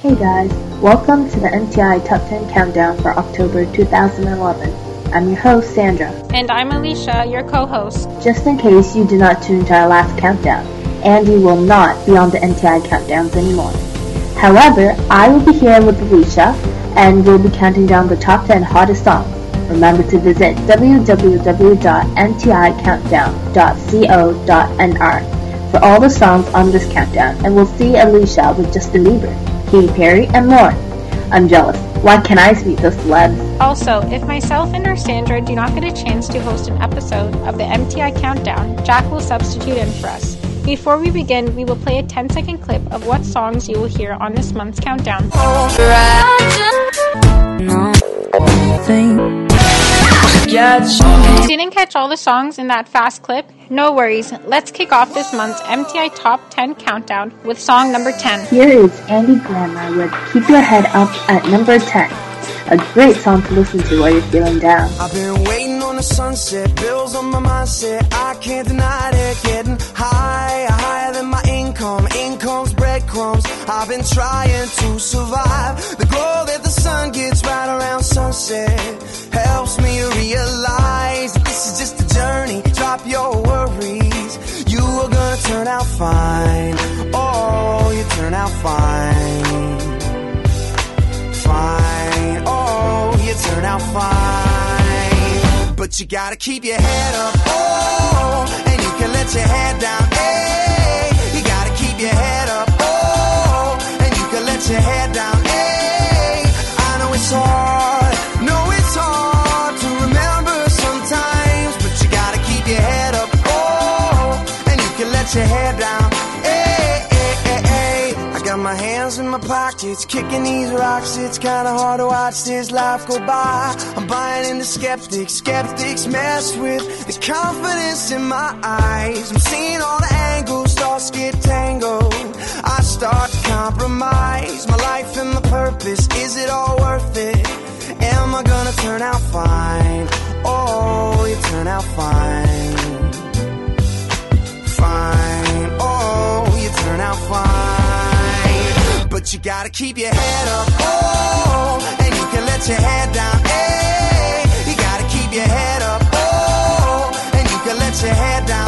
Hey guys, welcome to the MTI Top 10 Countdown for October 2011. I'm your host, Sandra. And I'm Alisha, your co host. Just in case you did not tune to our last countdown, Andy will not be on the MTI countdowns anymore. However, I will be here with Alisha and we'll be counting down the top 10 hottest songs. Remember to visit www.mticountdown.co.nr for all the songs on this countdown and we'll see Alisha with Justin Bieber. Katy Perry, and more. I'm jealous. Why can't I meet those celebs? Also, if myself and or Sandra do not get a chance to host an episode of the MTI Countdown, Jack will substitute in for us. Before we begin, we will play a 10 second clip of what songs you will hear on this month's countdown. If didn't catch all the songs in that fast clip, no worries. Let's kick off this month's MTI Top 10 Countdown with song number 10. Here is Andy Grammer with Keep Your Head Up at number 10. A great song to listen to while you're feeling down. I've been waiting on the sunset, bills on my mindset. I can't deny it, getting higher, higher than my income. Income's breadcrumbs. I've been trying to survive. The glow that the sun gets right around sunset helps me realize this is just a journey. Drop your worries. You are gonna turn out fine. Oh, you turn out fine. Fine. Oh, you turn out fine. But you gotta keep your head up. Oh, and you can let your head down. Hey, you gotta keep your head up. Oh, and you can let your head down. Hey, I know it's hard. Your head down. Hey, hey, hey, hey. I got my hands in my pockets, kicking these rocks. It's kinda hard to watch this life go by. I'm buying into skeptics, skeptics mess with the confidence in my eyes. I'm seeing all the angles, thoughts get tangled. I start to compromise my life and my purpose. Is it all worth it? Am I gonna turn out fine? Oh, you turn out fine. Fine. Turn out fine. But you gotta keep your head up. Oh, and you can let your head down. Hey, you gotta keep your head up. Oh, and you can let your head down.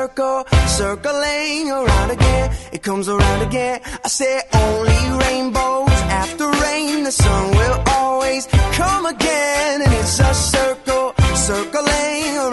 Circle, circling around again. It comes around again. I say only rainbows after rain. The sun will always come again. And it's a circle, circling around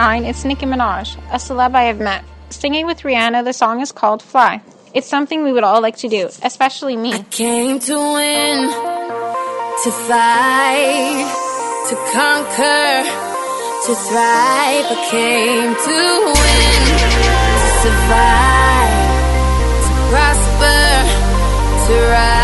9, it's Nicki Minaj, a celeb I have met. Singing with Rihanna, the song is called Fly. It's something we would all like to do, especially me. I came to win, to fight, to conquer, to thrive. I came to win, to survive, to prosper, to rise,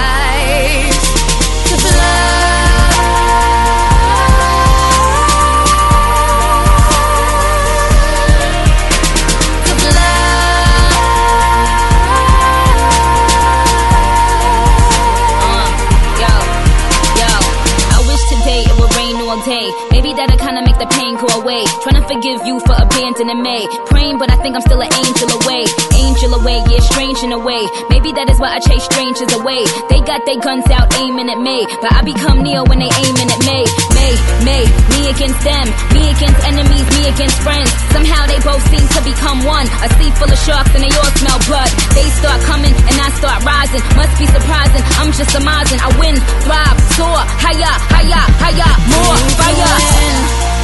forgive you for abandoning me. Praying, but I think I'm still an angel away. Angel away, yeah, strange in a way. Maybe that is why I chase strangers away. They got their guns out aiming at me, but I become Neo when they aiming at me. Me, May, me against them, me against enemies, me against friends. Somehow they both seem to become one. A sea full of sharks and they all smell blood. They start coming and I start rising. Must be surprising, I'm just amazing. I win, thrive, soar, higher, higher, higher, more fire.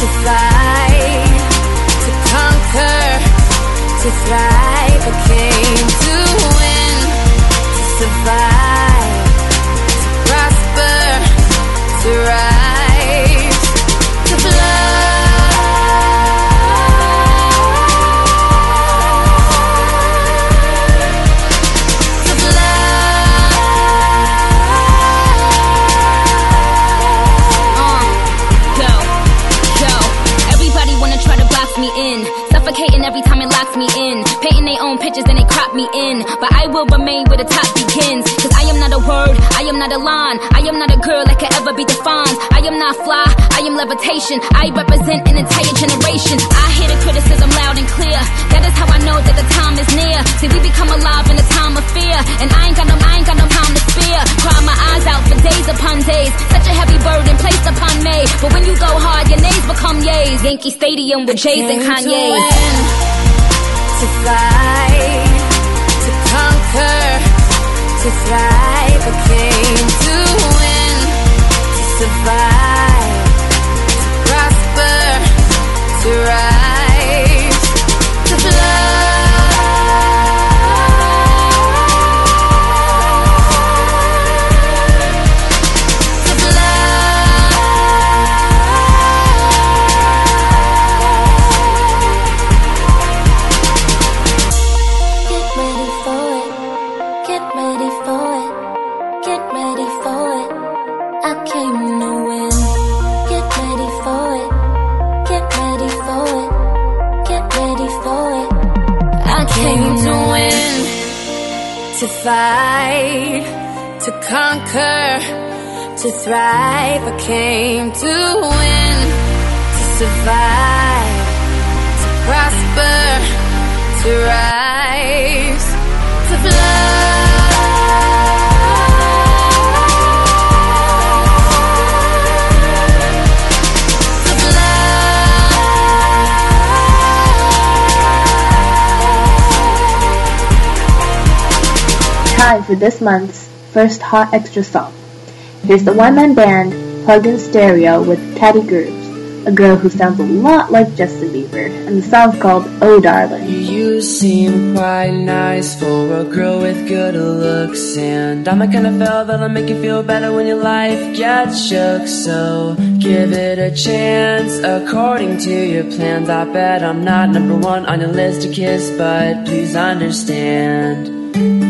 To fight, to conquer, to thrive. I came to win, to survive, to prosper, to rise, I where the top begins. Cause I am not a word, I am not a line. I am not a girl that can ever be defined. I am not fly, I am levitation. I represent an entire generation. I hear the criticism loud and clear. That is how I know that the time is near. See, we become alive in a time of fear. And I ain't got no, I ain't got no time to spare. Cry my eyes out for days upon days. Such a heavy burden placed upon me. But when you go hard, your nays become yays. Yankee Stadium with Jays and came to to fight, to thrive. I came to win, to survive, to thrive. I came to win, to survive, to prosper, to rise, to fly. Time for this month's first Hot Extra song. Here's the one-man band Plug in Stereo with Cady Groves, a girl who sounds a lot like Justin Bieber, and the song's called Oh Darling. You seem quite nice for a girl with good looks And I'm the kind of fella that'll make you feel better when your life gets shook. So give it a chance according to your plans. I bet I'm not number one on your list to kiss But please understand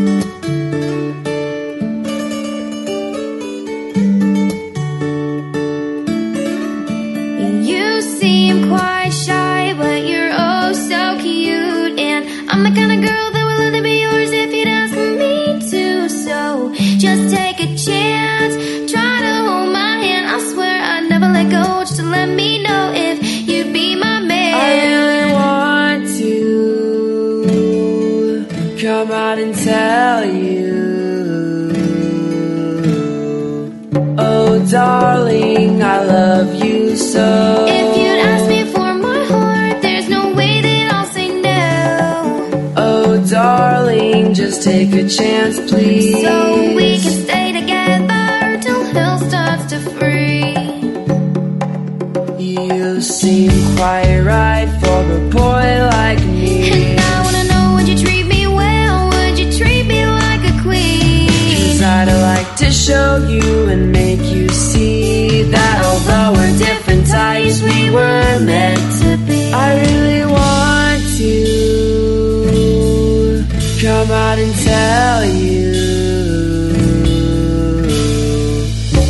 I really want to come out and tell you.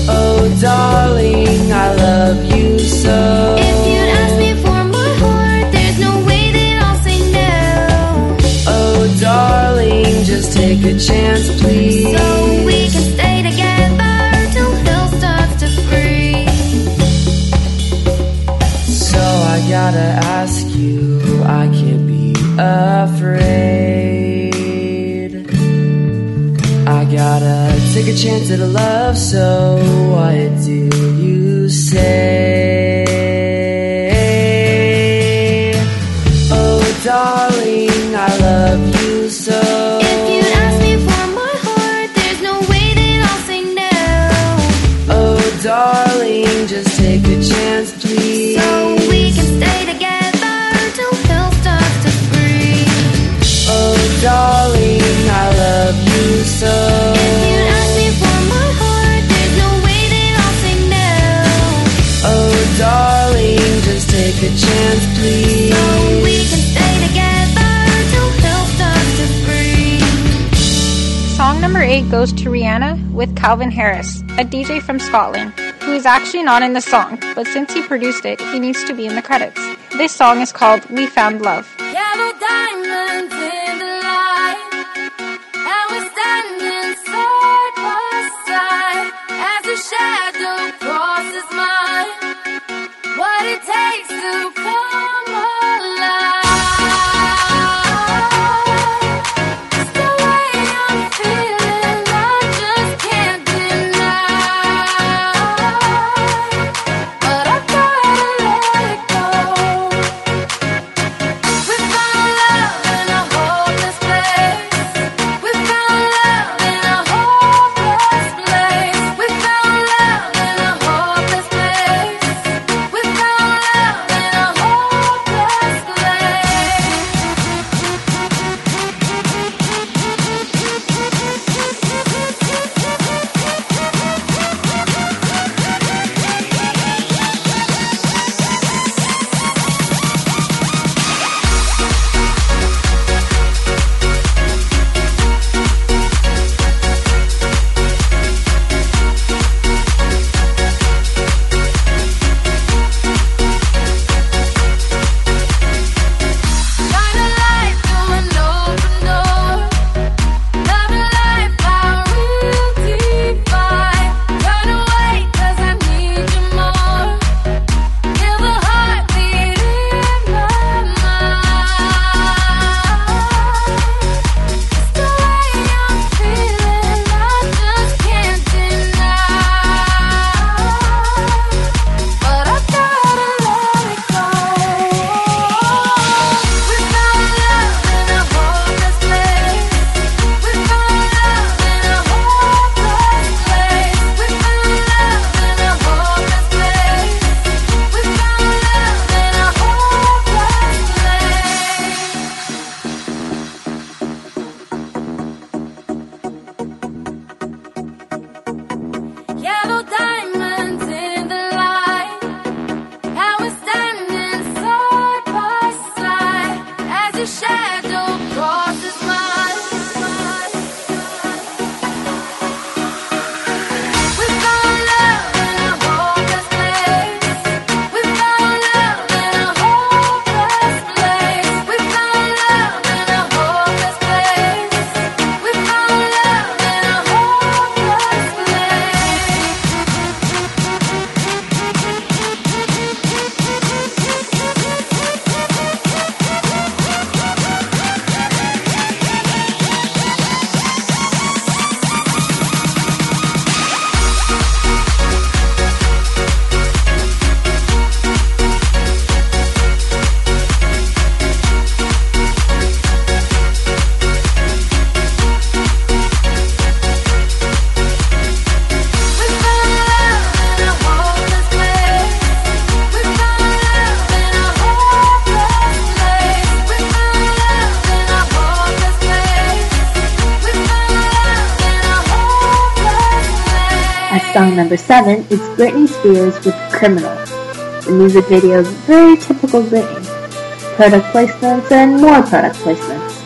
Oh, darling, I love you so. If you'd ask me for my heart, there's no way that I'll say no. Oh, darling, just take a chance, take a chance at a love, so what do you say? Oh, darling, I love you so. If you'd ask me for my heart, there's no way that I'll say no. Oh, darling, just take a chance, please. So we can stay together till hell starts to breathe. Oh, darling, I love you so. goes to Rihanna with Calvin Harris, a DJ from Scotland, who is actually not in the song, but since he produced it, he needs to be in the credits. This song is called We Found Love. number 7 is Britney Spears with Criminal. The music video is very typical Britney. Product placements and more product placements.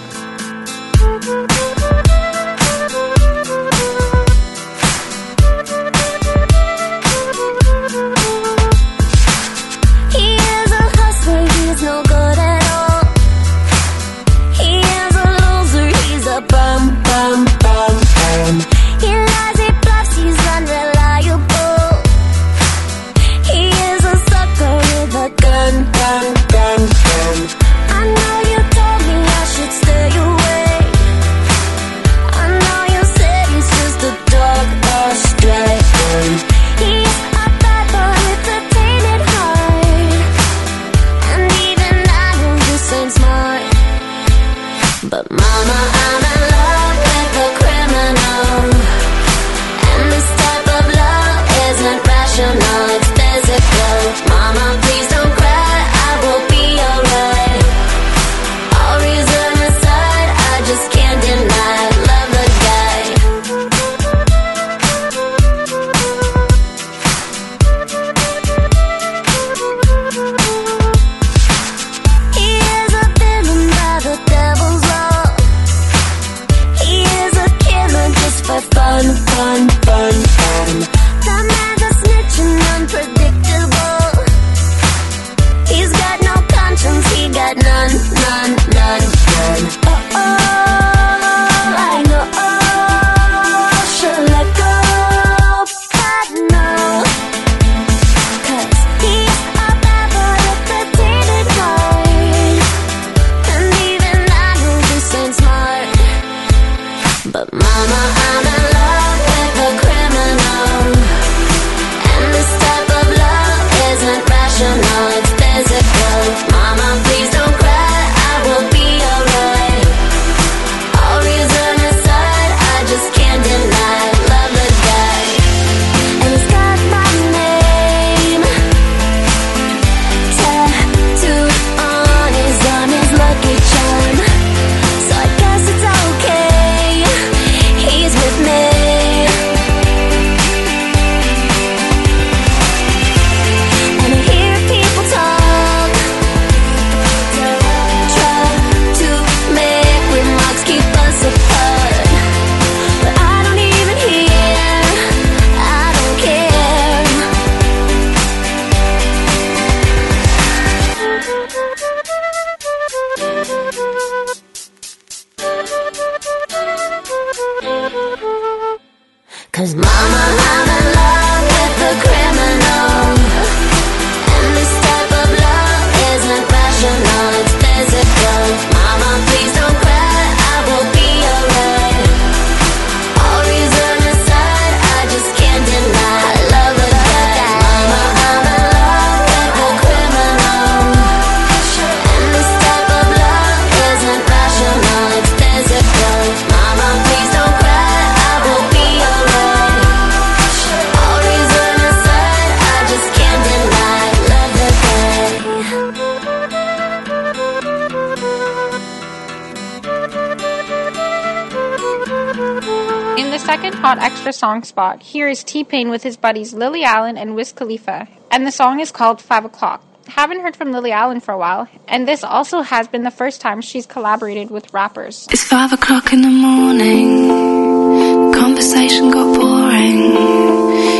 Song spot, here is T Pain with his buddies Lily Allen and Wiz Khalifa, and the song is called 5 O'Clock. Haven't heard from Lily Allen for a while, and this also has been the first time she's collaborated with rappers. It's five o'clock in the morning. Conversation got boring.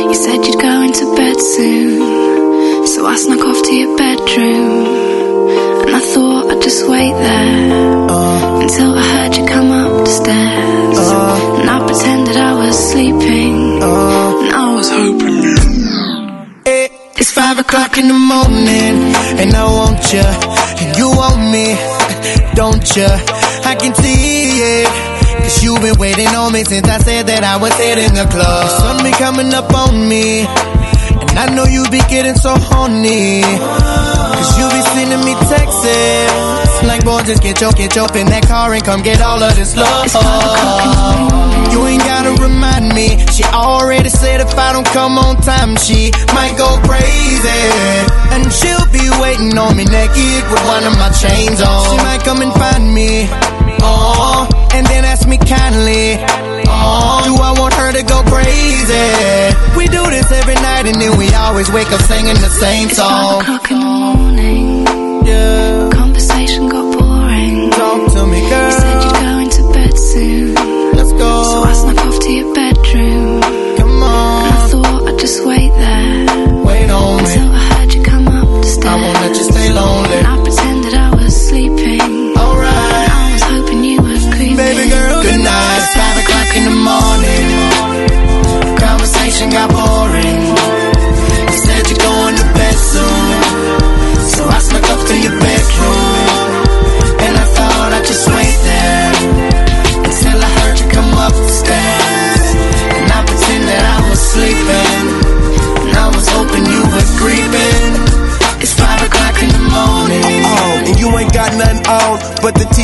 You said you'd go into bed soon. So I snuck off to your bedroom. And I thought I'd just wait there. Until I heard you come up the stairs. And I pretended I was sleeping. And I was hoping you. It's five o'clock in the morning, and I want you, and you want me, don't you? I can see it. Cause you've been waiting on me since I said that I was hitting the club. The sun be coming up on me, and I know you be getting so horny. Cause you be sending me texts. Like, boy, just get your, get your in that car and come get all of this love. You ain't gotta remind me. She already said if I don't come on time, she might go crazy. And she'll be waiting on me naked with one of my chains on. She might come and find me. Oh, and then ask me kindly. Oh, do I want her to go crazy? We do this every night and then we always wake up singing the same song. It's five o'clock in the morning.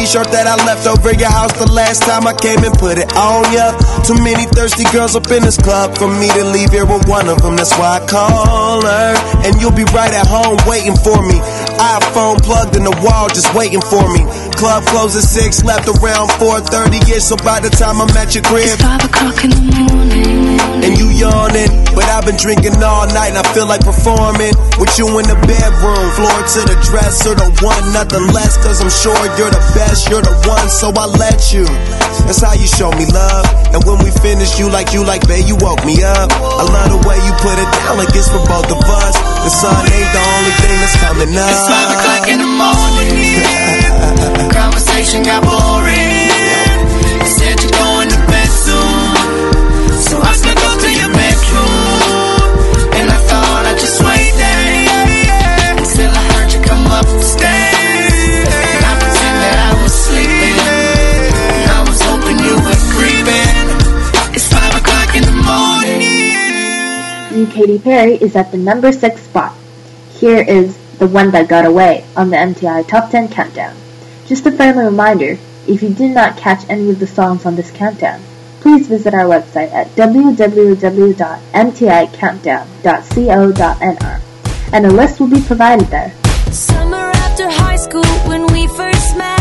Shirt that I left over your house the last time I came and put it on ya. Too many thirsty girls up in this club for me to leave here with one of them. That's why I call her. And you'll be right at home waiting for me. iPhone plugged in the wall, just waiting for me. Club closes six, left around 4:30 ish. So by the time I'm at your crib, Five o'clock in the morning. and you yawning. But I've been drinking all night and I feel like performing with you in the bedroom. Floor to the dresser, the one, nothing less. Cause I'm sure you're the best, you're the one, so I let you. That's how you show me love. And when we finish, you like, you like, babe, you woke me up. I love the way you put it down like it's for both of us. The sun ain't the only thing that's coming up. It's five o'clock in the morning. Conversation got boring. You said you're going to bed soon. So I snuck up to your bedroom. And I thought I'd just wait there. Until I heard you come up. And I pretended I was sleeping. And I was hoping you were creeping. It's five o'clock in the morning. New Katy Perry is at the number 6 spot. Here is The One That Got Away on the MTI Top 10 Countdown. Just a friendly reminder, if you did not catch any of the songs on this countdown, please visit our website at www.mticountdown.co.nr and a list will be provided there. Summer after high school when we first met.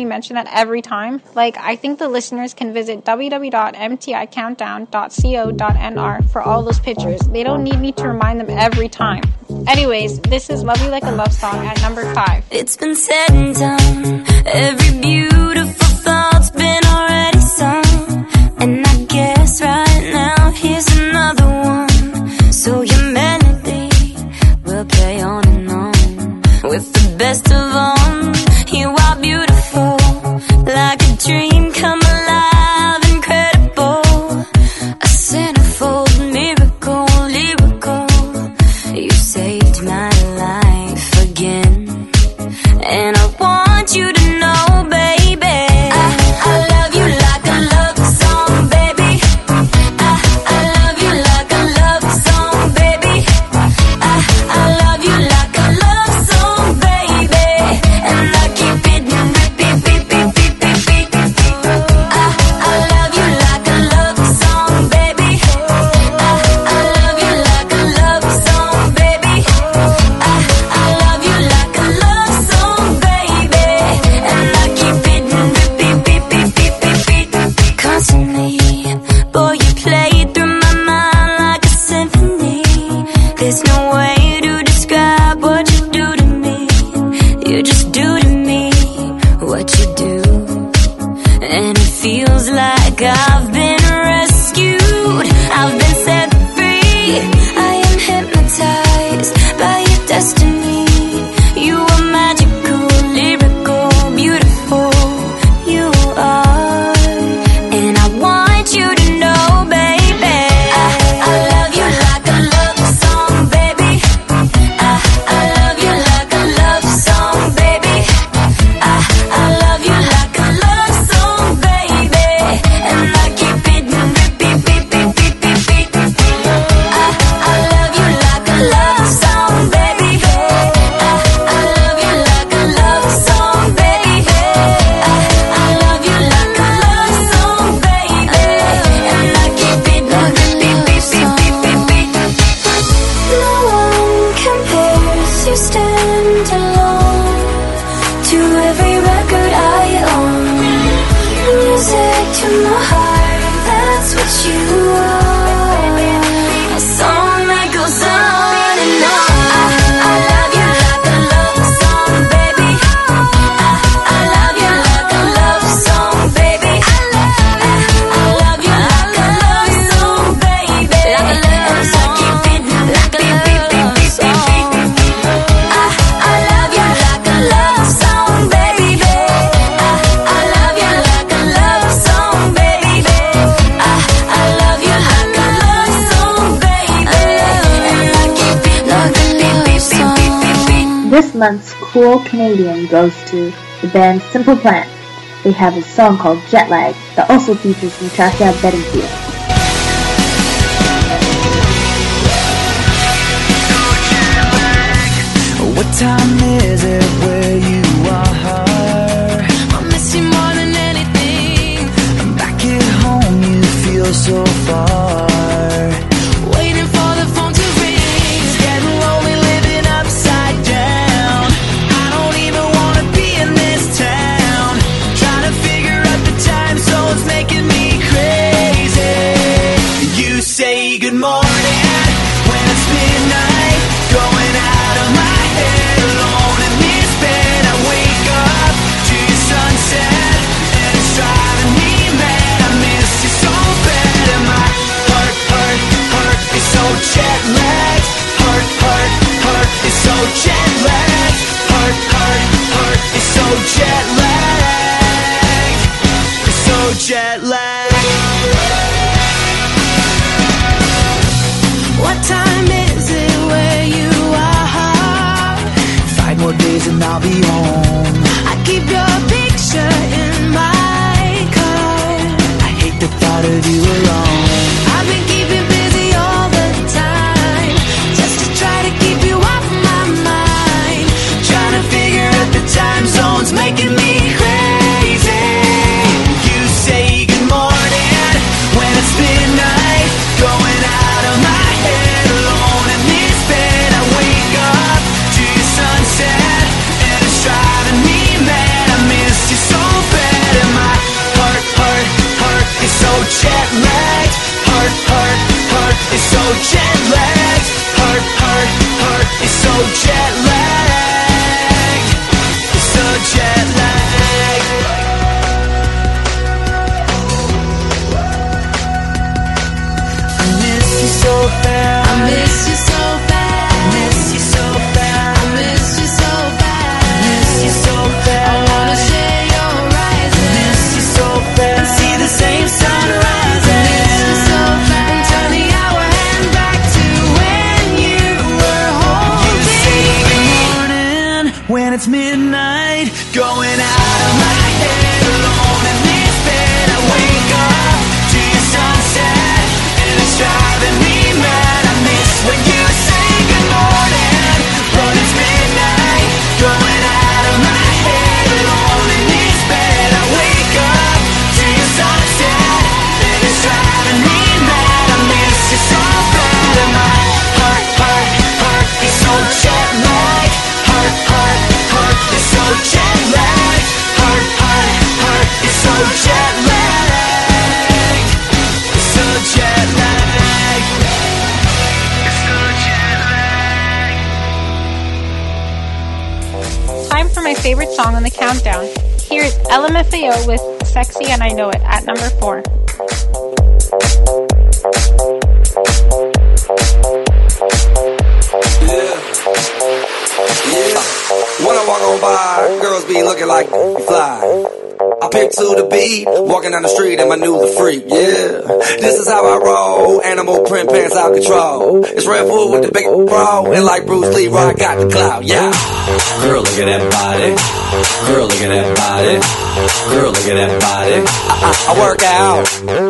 me mention that every time. Like, I think the listeners can visit www.mticountdown.co.nr for all those pictures. They don't need me to remind them every time. Anyways, this is Love You Like a Love Song at number five. It's been said and done. month's Cool Canadian goes to the band Simple Plan. They have a song called Jetlag that also features Natasha Bedingfield. Girls be looking like you fly. I pick to the beat, walking down the street and my new the freak. Yeah, this is how I roll. Animal print pants out control. It's Redfoo with the big bro, and like Bruce Lee, I got the clout. Yeah. Girl, look at that body. Girl, look at that body. Girl, look at that body. I, I, I work out.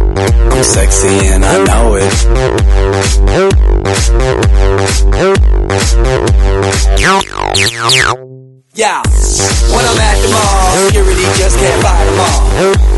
I'm sexy and I know it. Yeah, when I'm at the mall, security just can't fight them all.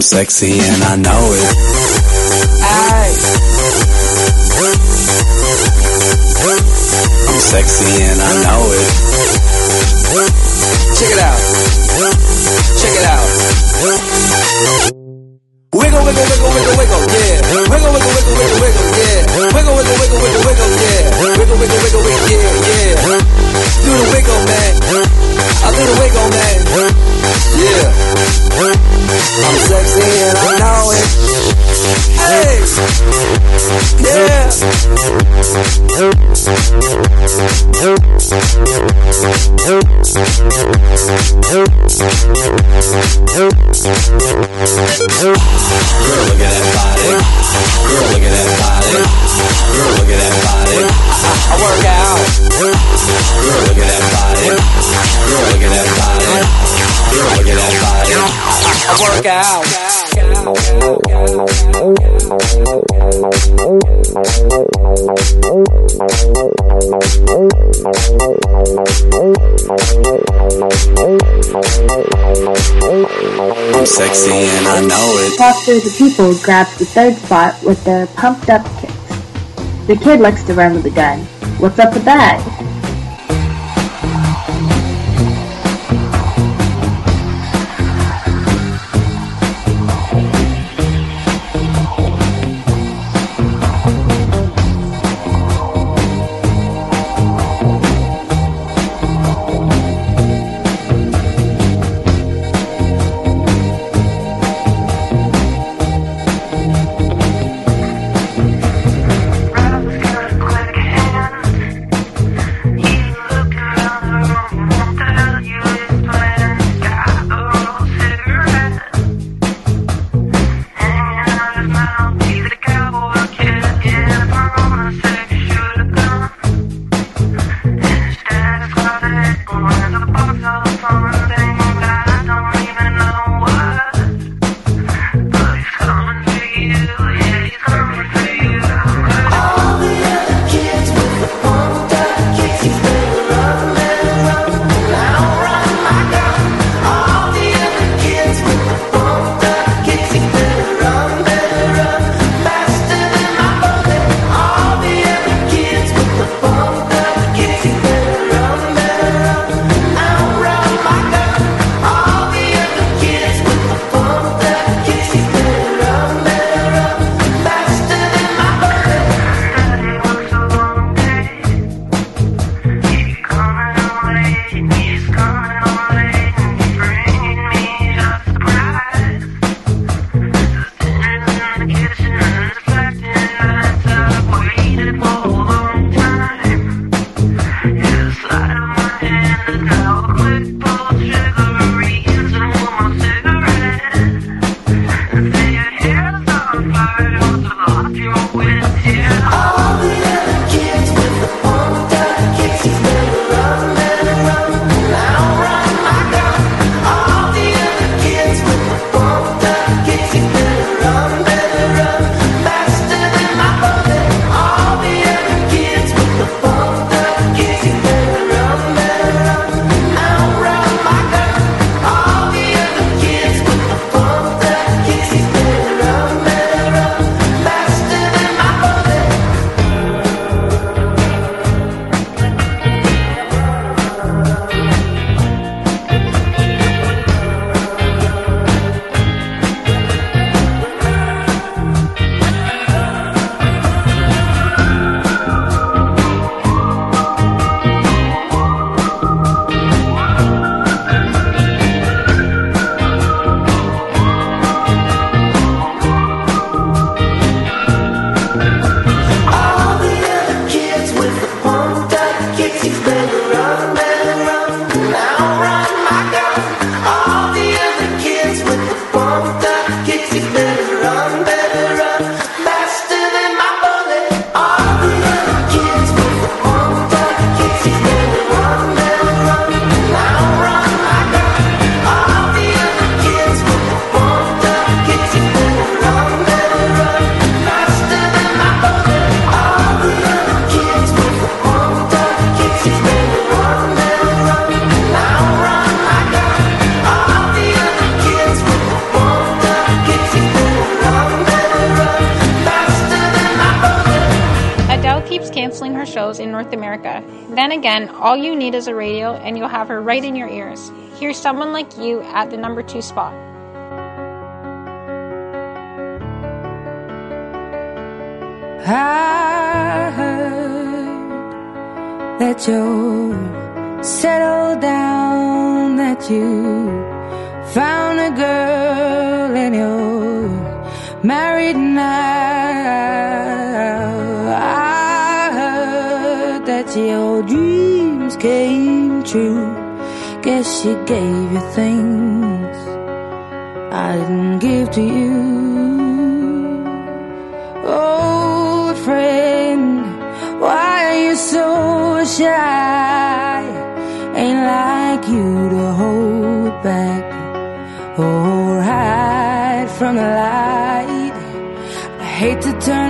I'm sexy and I know it. Aye. I'm sexy and I know it. Check it out. Check it out. Wiggle, wiggle, wiggle, wiggle, yeah. Wiggle, wiggle, wiggle, wiggle, wiggle, yeah. Wiggle, wiggle, wiggle, wiggle, wiggle, yeah. Wiggle, wiggle, wiggle, wiggle, yeah, yeah. Do the wiggle, man. I do the wiggle, man. Yeah. I'm sexy and I know it. Hey. Yeah. Girl, look at that body. Girl, look at that body. Girl, look at that body. I, work out. Girl, look at that body. Girl, look at that body. Girl, look at that body. I work out. I'm sexy and I know it. Foster the People grabs the third spot with their pumped up kicks. The kid likes to run with a gun. What's up with that? Again, all you need is a radio and you'll have her right in your ears. Here's someone like you at the number two spot. I heard that you're settled down, that you found a girl and you're married now. True. Guess she gave you things I didn't give to you. Old friend, why are you so shy? Ain't like you to hold back or hide from the light. I hate to turn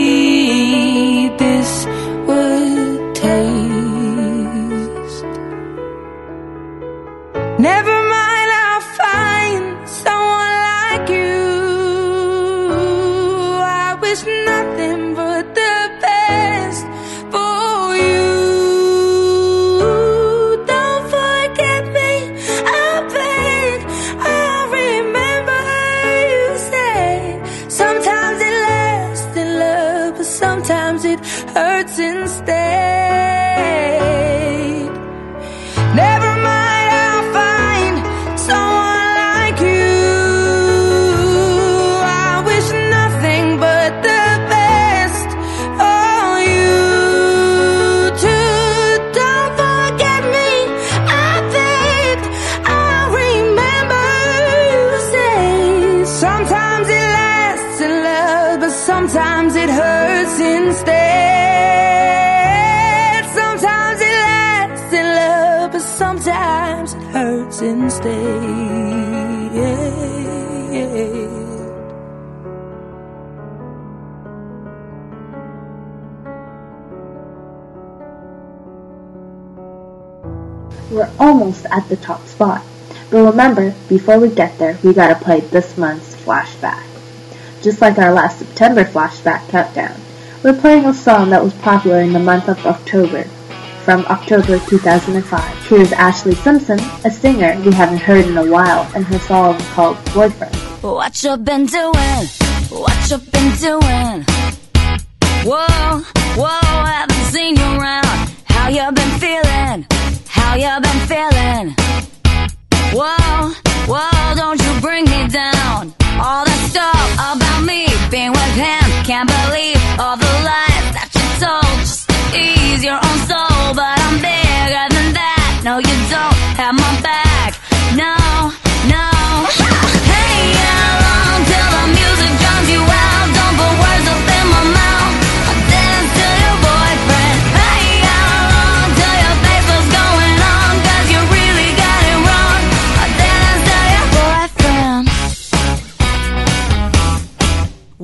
hurts instead. We're almost at the top spot. But remember, before we get there, we gotta play this month's flashback. Just like our last September flashback countdown, we're playing a song that was popular in the month of October. From October 2005, here's Ashlee Simpson, a singer we haven't heard in a while, and her song called Boyfriend. What you been doing? What you been doing? Whoa, whoa, haven't seen you around. How you been feeling? How you been feeling? Whoa, whoa, don't you bring me down. All that stuff about me being with him. Can't believe all the lies that you told just to ease your own soul.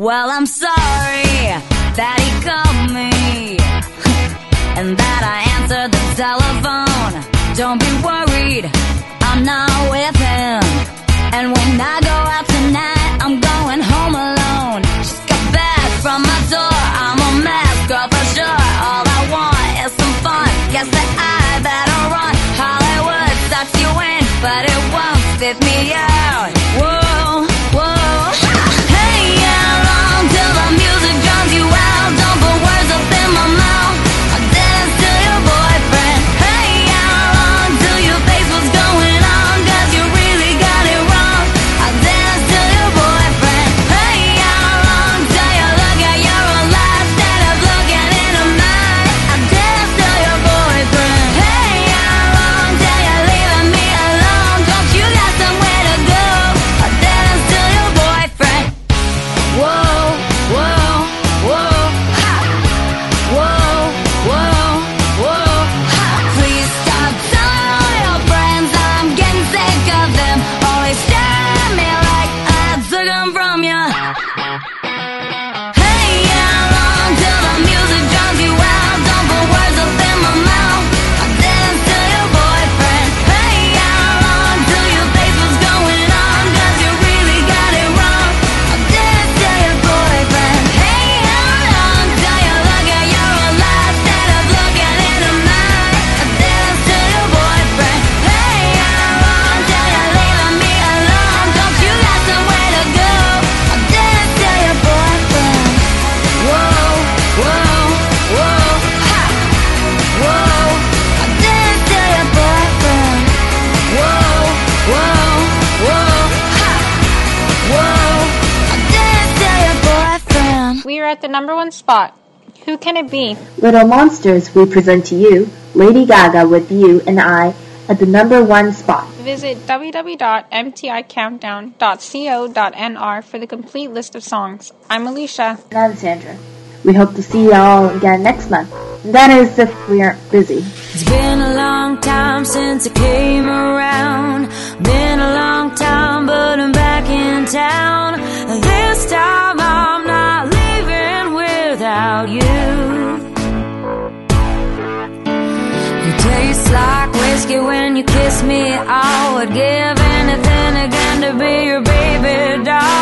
Well, I'm sorry that he called me and that I answered the telephone. Don't be worried, I'm not with him. And when I at the number one spot. Who can it be? Little Monsters, we present to you Lady Gaga with You and I at the number one spot. Visit www.mticountdown.co.nr for the complete list of songs. I'm Alisha. And I'm Sandra. We hope to see y'all again next month. And that is if we aren't busy. It's been a long time since I came around. Been a long time, but I'm back in town. This time I'm not leaving you. You taste like whiskey when you kiss me. I would give anything again to be your baby doll.